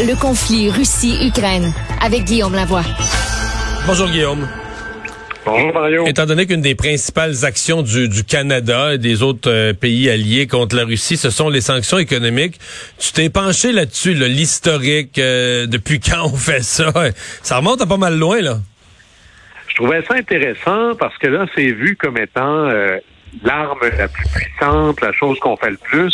Le conflit Russie-Ukraine avec Guillaume Lavoie. Bonjour Guillaume. Bonjour Mario. Étant donné qu'une des principales actions du, Canada et des autres euh, pays alliés contre la Russie, ce sont les sanctions économiques, tu t'es penché là-dessus, l'historique, euh, depuis quand on fait ça? Ça remonte à pas mal loin, là. Je trouvais ça intéressant parce que là, c'est vu comme étant euh, l'arme la plus puissante, la chose qu'on fait le plus.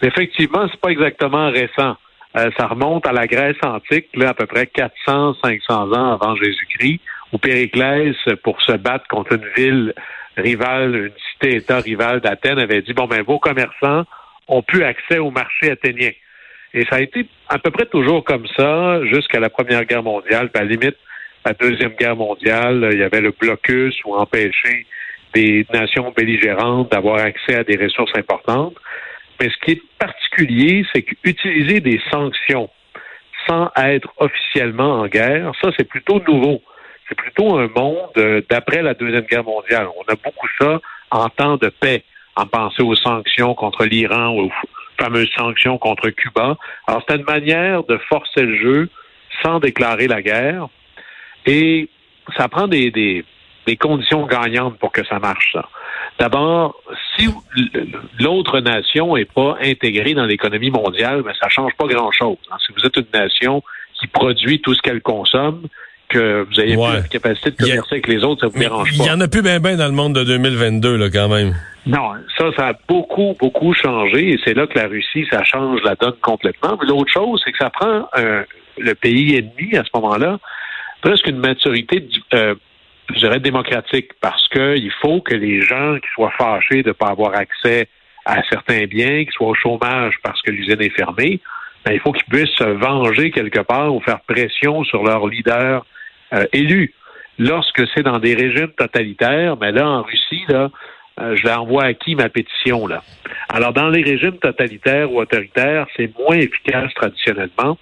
Mais effectivement, c'est pas exactement récent. Ça remonte à la Grèce antique, là, à peu près 400, 500 ans avant Jésus-Christ où Périclès, pour se battre contre une ville rivale, une cité-État rivale d'Athènes, avait dit, bon, ben, vos commerçants ont plus accès au marché athénien. Et ça a été à peu près toujours comme ça jusqu'à la Première Guerre mondiale. Puis à la limite, la Deuxième Guerre mondiale, il y avait le blocus ou empêcher des nations belligérantes d'avoir accès à des ressources importantes. Mais ce qui est particulier, c'est qu'utiliser des sanctions sans être officiellement en guerre, ça, c'est plutôt nouveau c'est plutôt un monde euh, d'après la Deuxième Guerre mondiale. On a beaucoup ça en temps de paix, en pensant aux sanctions contre l'Iran aux fameuses sanctions contre Cuba. Alors, c'est une manière de forcer le jeu sans déclarer la guerre. Et ça prend des, des, conditions gagnantes pour que ça marche, ça. D'abord, si l'autre nation n'est pas intégrée dans l'économie mondiale, mais ça change pas grand-chose. Hein. Si vous êtes une nation qui produit tout ce qu'elle consomme, que vous ayez plus la capacité de commercer avec les autres, ça vous dérange pas. Il y en a plus bien ben dans le monde de 2022, là, quand même. Non, ça, ça a beaucoup, beaucoup changé et c'est là que la Russie, ça change la donne complètement. Mais l'autre chose, c'est que ça prend le pays ennemi à ce moment-là presque une maturité, euh, je dirais, démocratique parce qu'il faut que les gens qui soient fâchés de ne pas avoir accès à certains biens, qui soient au chômage parce que l'usine est fermée, ben, il faut qu'ils puissent se venger quelque part ou faire pression sur leurs leaders euh, élus. Lorsque c'est dans des régimes totalitaires, mais là, en Russie, là, euh, je l'envoie à qui ma pétition, là? Alors, dans les régimes totalitaires ou autoritaires, c'est moins efficace traditionnellement.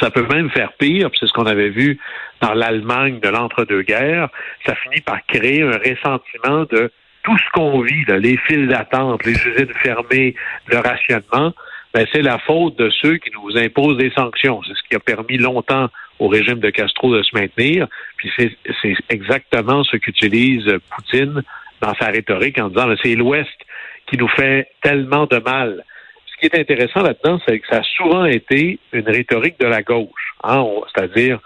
Ça peut même faire pire, c'est ce qu'on avait vu dans l'Allemagne de l'entre-deux-guerres. Ça finit par créer un ressentiment de tout ce qu'on vit, là, les files d'attente, les usines fermées, le rationnement. Ben, c'est la faute de ceux qui nous imposent des sanctions. C'est ce qui a permis longtemps au régime de Castro de se maintenir. Puis c'est exactement ce qu'utilise Poutine dans sa rhétorique en disant c'est l'Ouest qui nous fait tellement de mal. Ce qui est intéressant là-dedans, c'est que ça a souvent été une rhétorique de la gauche. Hein? C'est-à-dire,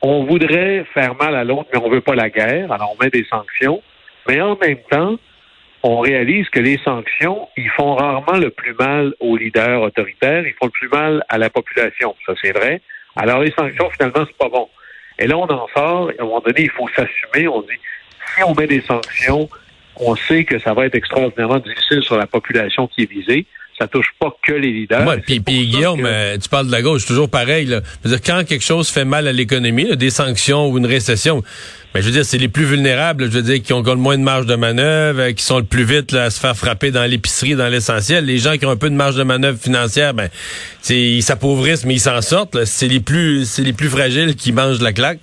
on voudrait faire mal à l'autre, mais on veut pas la guerre, alors on met des sanctions. Mais en même temps, on réalise que les sanctions, ils font rarement le plus mal aux leaders autoritaires, ils font le plus mal à la population. Ça, c'est vrai. Alors, les sanctions, finalement, c'est pas bon. Et là, on en sort, à un moment donné, il faut s'assumer. On dit, si on met des sanctions, on sait que ça va être extraordinairement difficile sur la population qui est visée. Ça touche pas que les leaders. Ouais, puis, Guillaume, euh, tu parles de la gauche, toujours pareil. Là. dire, quand quelque chose fait mal à l'économie, des sanctions ou une récession, mais je veux dire, c'est les plus vulnérables, je veux dire, qui ont le moins de marge de manœuvre, euh, qui sont le plus vite à se faire frapper dans l'épicerie, dans l'essentiel. Les gens qui ont un peu de marge de manœuvre financière, ben, ils s'appauvrissent, mais ils s'en sortent. C'est les plus, c'est les plus fragiles qui mangent la claque.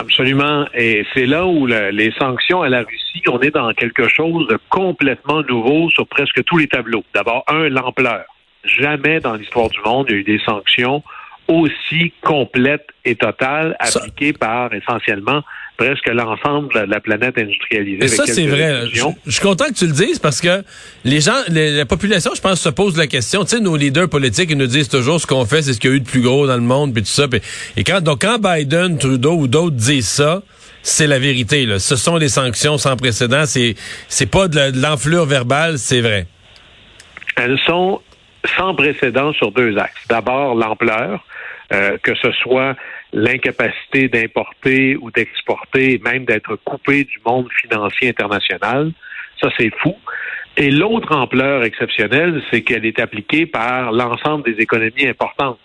Absolument. Et c'est là où les sanctions à la Russie, on est dans quelque chose de complètement nouveau sur presque tous les tableaux. D'abord, un, l'ampleur. Jamais dans l'histoire du monde, il y a eu des sanctions aussi complète et totale appliquée par essentiellement presque l'ensemble de la planète industrialisée. Et ça, c'est vrai. Je, suis content que tu le dises parce que les gens, la population, je pense, se pose la question. Tu sais, nos leaders politiques, ils nous disent toujours ce qu'on fait, c'est ce qu'il y a eu de plus gros dans le monde, puis tout ça. et quand, donc, quand Biden, Trudeau ou d'autres disent ça, c'est la vérité. Là. Ce sont des sanctions sans précédent. C'est, c'est pas de l'enflure verbale, c'est vrai. Elles sont sans précédent sur deux axes. D'abord, l'ampleur. Euh, que ce soit l'incapacité d'importer ou d'exporter, même d'être coupé du monde financier international. Ça, c'est fou. Et l'autre ampleur exceptionnelle, c'est qu'elle est appliquée par l'ensemble des économies importantes.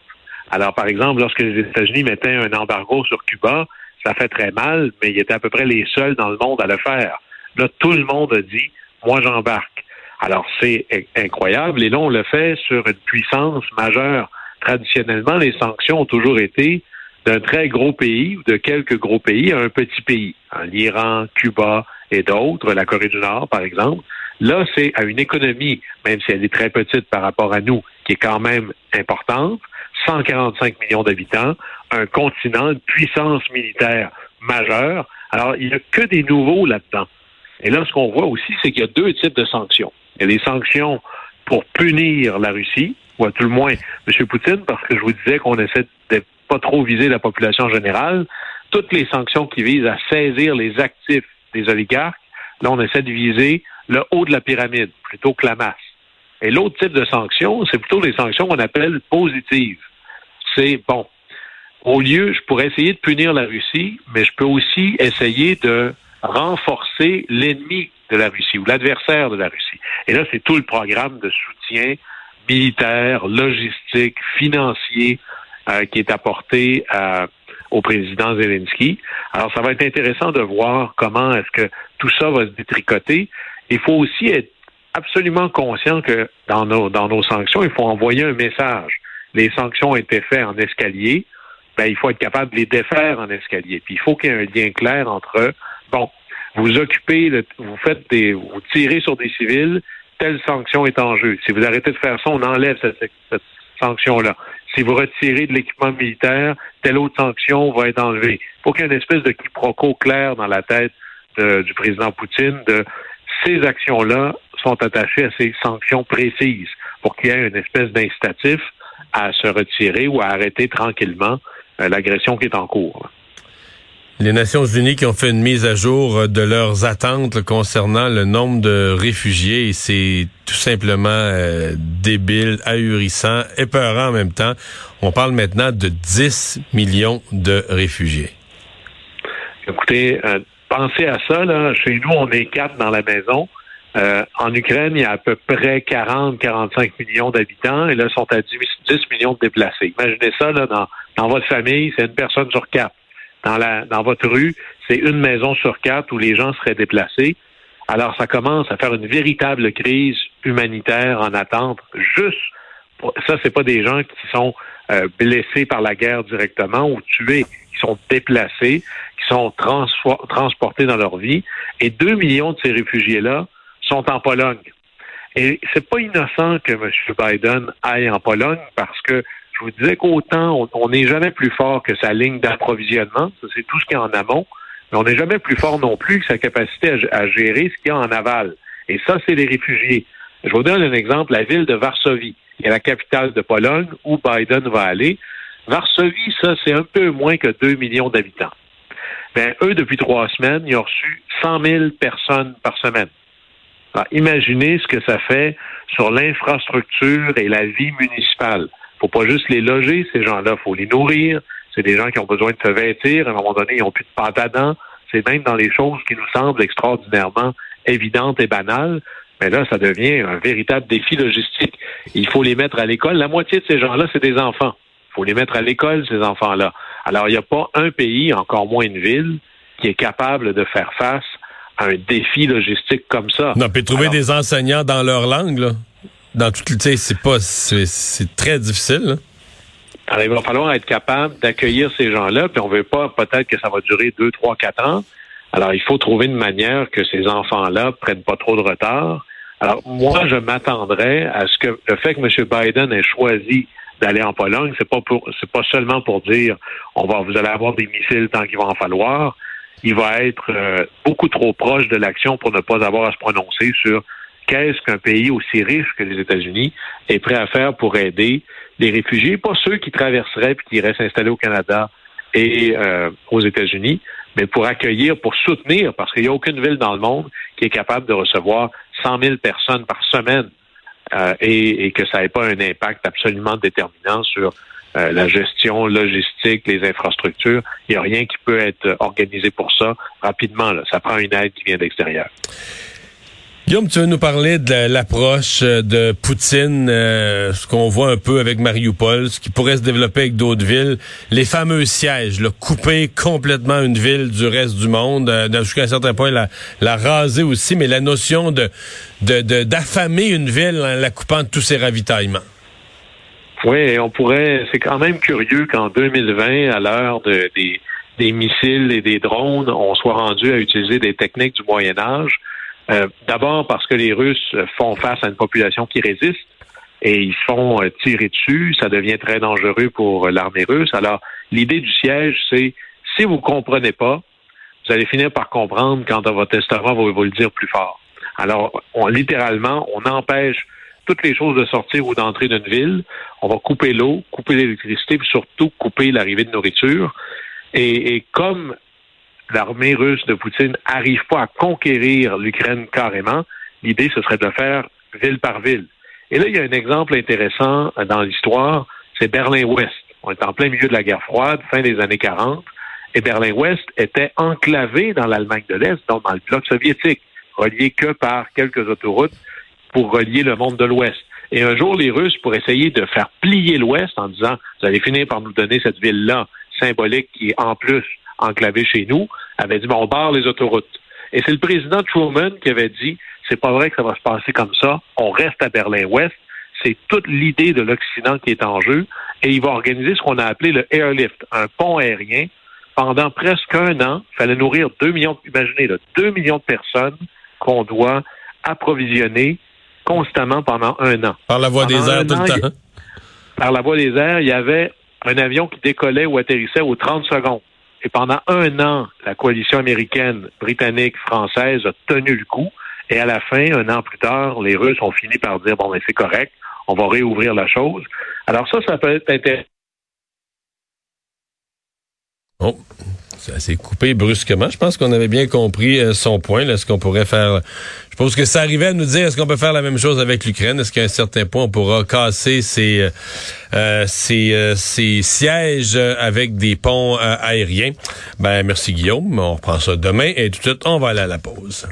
Alors, par exemple, lorsque les États-Unis mettaient un embargo sur Cuba, ça fait très mal, mais ils étaient à peu près les seuls dans le monde à le faire. Là, tout le monde a dit, moi, j'embarque. Alors, c'est incroyable. Et là, on le fait sur une puissance majeure traditionnellement, les sanctions ont toujours été d'un très gros pays ou de quelques gros pays à un petit pays. L'Iran, Cuba et d'autres, la Corée du Nord, par exemple. Là, c'est à une économie, même si elle est très petite par rapport à nous, qui est quand même importante, 145 millions d'habitants, un continent, une puissance militaire majeure. Alors, il n'y a que des nouveaux là-dedans. Et là, ce qu'on voit aussi, c'est qu'il y a deux types de sanctions. Il y a des sanctions pour punir la Russie, ou à tout le moins M. Poutine, parce que je vous disais qu'on essaie de pas trop viser la population générale. Toutes les sanctions qui visent à saisir les actifs des oligarques, là, on essaie de viser le haut de la pyramide plutôt que la masse. Et l'autre type de sanctions, c'est plutôt les sanctions qu'on appelle positives. C'est, bon, au lieu, je pourrais essayer de punir la Russie, mais je peux aussi essayer de renforcer l'ennemi de la Russie ou l'adversaire de la Russie. Et là, c'est tout le programme de soutien militaire, logistique, financier euh, qui est apporté euh, au président Zelensky. Alors, ça va être intéressant de voir comment est-ce que tout ça va se détricoter. Il faut aussi être absolument conscient que dans nos, dans nos sanctions, il faut envoyer un message. Les sanctions ont été faites en escalier. Ben, il faut être capable de les défaire en escalier. Puis il faut qu'il y ait un lien clair entre, bon, vous occupez, vous faites des, vous tirez sur des civils, telle sanction est en jeu. Si vous arrêtez de faire ça, on enlève cette, cette sanction-là. Si vous retirez de l'équipement militaire, telle autre sanction va être enlevée. Il faut qu'il y ait une espèce de quiproquo clair dans la tête du président Poutine de ces actions-là sont attachées à ces sanctions précises pour qu'il y ait une espèce d'incitatif à se retirer ou à arrêter tranquillement euh, l'agression qui est en cours. Les Nations Unies qui ont fait une mise à jour euh, de leurs attentes concernant le nombre de réfugiés c'est tout simplement euh, débile, ahurissant, épeurant en même temps. On parle maintenant de 10 millions de réfugiés. Écoutez, euh, pensez à ça. Là. Chez nous, on est quatre dans la maison. en Ukraine, il y a à peu près 40-45 millions d'habitants et là, ils sont à 10, millions de déplacés. Imaginez ça là, dans, dans votre famille, c'est une personne sur quatre dans, la, dans votre rue, c'est une maison sur quatre où les gens seraient déplacés. Alors, ça commence à faire une véritable crise humanitaire en attente. Juste, pour, ça, c'est pas des gens qui sont euh, blessés par la guerre directement ou tués, qui sont déplacés, qui sont transportés dans leur vie. Et deux millions de ces réfugiés-là sont en Pologne. Et c'est pas innocent que M. Biden aille en Pologne parce que je vous disais qu'autant on n'est jamais plus fort que sa ligne d'approvisionnement, ça c'est tout ce qu'il y a en amont, mais on n'est jamais plus fort non plus que sa capacité à, gérer ce qu'il y a en aval. Et ça, c'est les réfugiés. Je vous donne un exemple, la ville de Varsovie, qui est la capitale de Pologne, où Biden va aller. Varsovie, ça, c'est un peu moins que 2 millions d'habitants. Ben, eux, depuis trois semaines, ils ont reçu 100 000 personnes par semaine. Alors, imaginez ce que ça fait sur l'infrastructure et la vie municipale faut pas juste les loger, ces gens-là, faut les nourrir. C'est des gens qui ont besoin de se vêtir. À un moment donné, ils n'ont plus de pâte à dents. C'est même dans les choses qui nous semblent extraordinairement évidentes et banales. Mais là, ça devient un véritable défi logistique. Il faut les mettre à l'école. La moitié de ces gens-là, c'est des enfants. Il faut les mettre à l'école, ces enfants-là. Alors, il n'y a pas un pays, encore moins une ville, qui est capable de faire face à un défi logistique comme ça. Non, puis trouver des enseignants dans leur langue, là dans toute c'est pas c'est très difficile. Alors, il va falloir être capable d'accueillir ces gens-là, puis on veut pas peut-être que ça va durer deux, trois, quatre ans. Alors, il faut trouver une manière que ces enfants-là prennent pas trop de retard. Alors, moi, je m'attendrais à ce que le fait que M. Biden ait choisi d'aller en Pologne, c'est pas pour c'est pas seulement pour dire on va vous allez avoir des missiles tant qu'il va en falloir. Il va être euh, beaucoup trop proche de l'action pour ne pas avoir à se prononcer sur qu'est-ce qu'un pays aussi riche que les États-Unis est prêt à faire pour aider les réfugiés, pas ceux qui traverseraient et qui iraient s'installer au Canada et euh, aux États-Unis, mais pour accueillir, pour soutenir, parce qu'il n'y a aucune ville dans le monde qui est capable de recevoir 100 000 personnes par semaine euh, et, que ça n'ait pas un impact absolument déterminant sur euh, la gestion logistique, les infrastructures. Il n'y a rien qui peut être organisé pour ça rapidement. Ça prend une aide qui vient d'extérieur. Guillaume, tu veux nous parler de l'approche euh, de Poutine, euh, ce qu'on voit un peu avec Mariupol, ce qui pourrait se développer avec d'autres villes, les fameux sièges, là, couper complètement une ville du reste du monde, euh, jusqu'à un certain point la, la raser aussi, mais la notion de d'affamer une ville en la coupant de tous ses ravitaillements. Oui, on pourrait. C'est quand même curieux qu'en 2020, à l'heure de, des, des missiles et des drones, on soit rendu à utiliser des techniques du Moyen Âge. Euh, d'abord parce que les Russes font face à une population qui résiste. et ils font euh, tirer dessus. Ça devient très dangereux pour l'armée russe. Alors, l'idée du siège, c'est si vous comprenez pas, vous allez finir par comprendre quand votre estomac va vous le dire plus fort. Alors, littéralement, on empêche toutes les choses de sortir ou d'entrer d'une ville. On va couper l'eau, couper l'électricité, puis surtout couper l'arrivée de nourriture. Et comme l'armée russe de Poutine n'arrive pas à conquérir l'Ukraine carrément, l'idée, ce serait de le faire ville par ville. Et là, il y a un exemple intéressant dans l'histoire, c'est Berlin-Ouest. On est en plein milieu de la guerre froide, fin des années 40, et Berlin-Ouest était enclavé dans l'Allemagne de l'Est, donc dans le bloc soviétique, relié que par quelques autoroutes pour relier le monde de l'Ouest. Et un jour, les Russes, pour essayer de faire plier l'Ouest en disant, vous allez finir par nous donner cette ville-là, symbolique, qui est en plus enclavée chez nous, avaient dit, bon, on barre les autoroutes. Et c'est le président Truman qui avait dit, c'est pas vrai que ça va se passer comme ça. On reste à Berlin-Ouest. C'est toute l'idée de l'Occident qui est en jeu. Et il va organiser ce qu'on a appelé le airlift, un pont aérien. Pendant presque un an, il fallait nourrir deux millions, imaginez, là, deux millions de personnes qu'on doit approvisionner constamment pendant un an. Par la voie des airs tout le temps. par la voie des airs, il y avait un avion qui décollait ou atterrissait aux 30 secondes. Et pendant un an, la coalition américaine, britannique, française a tenu le coup. Et à la fin, un an plus tard, les Russes ont fini par dire, bon, mais c'est correct, on va réouvrir la chose. Alors ça, ça peut être intéressant. Oh, ça s'est coupé brusquement. Je pense qu'on avait bien compris euh, son point. Est-ce qu'on pourrait faire... Je pense que ça arrivait à nous dire, est-ce qu'on peut faire la même chose avec l'Ukraine? Est-ce qu'à un certain point, on pourra casser ces, euh, euh euh, sièges avec des ponts aériens? Ben, merci Guillaume. On reprend ça demain et tout de suite, on va aller à la pause.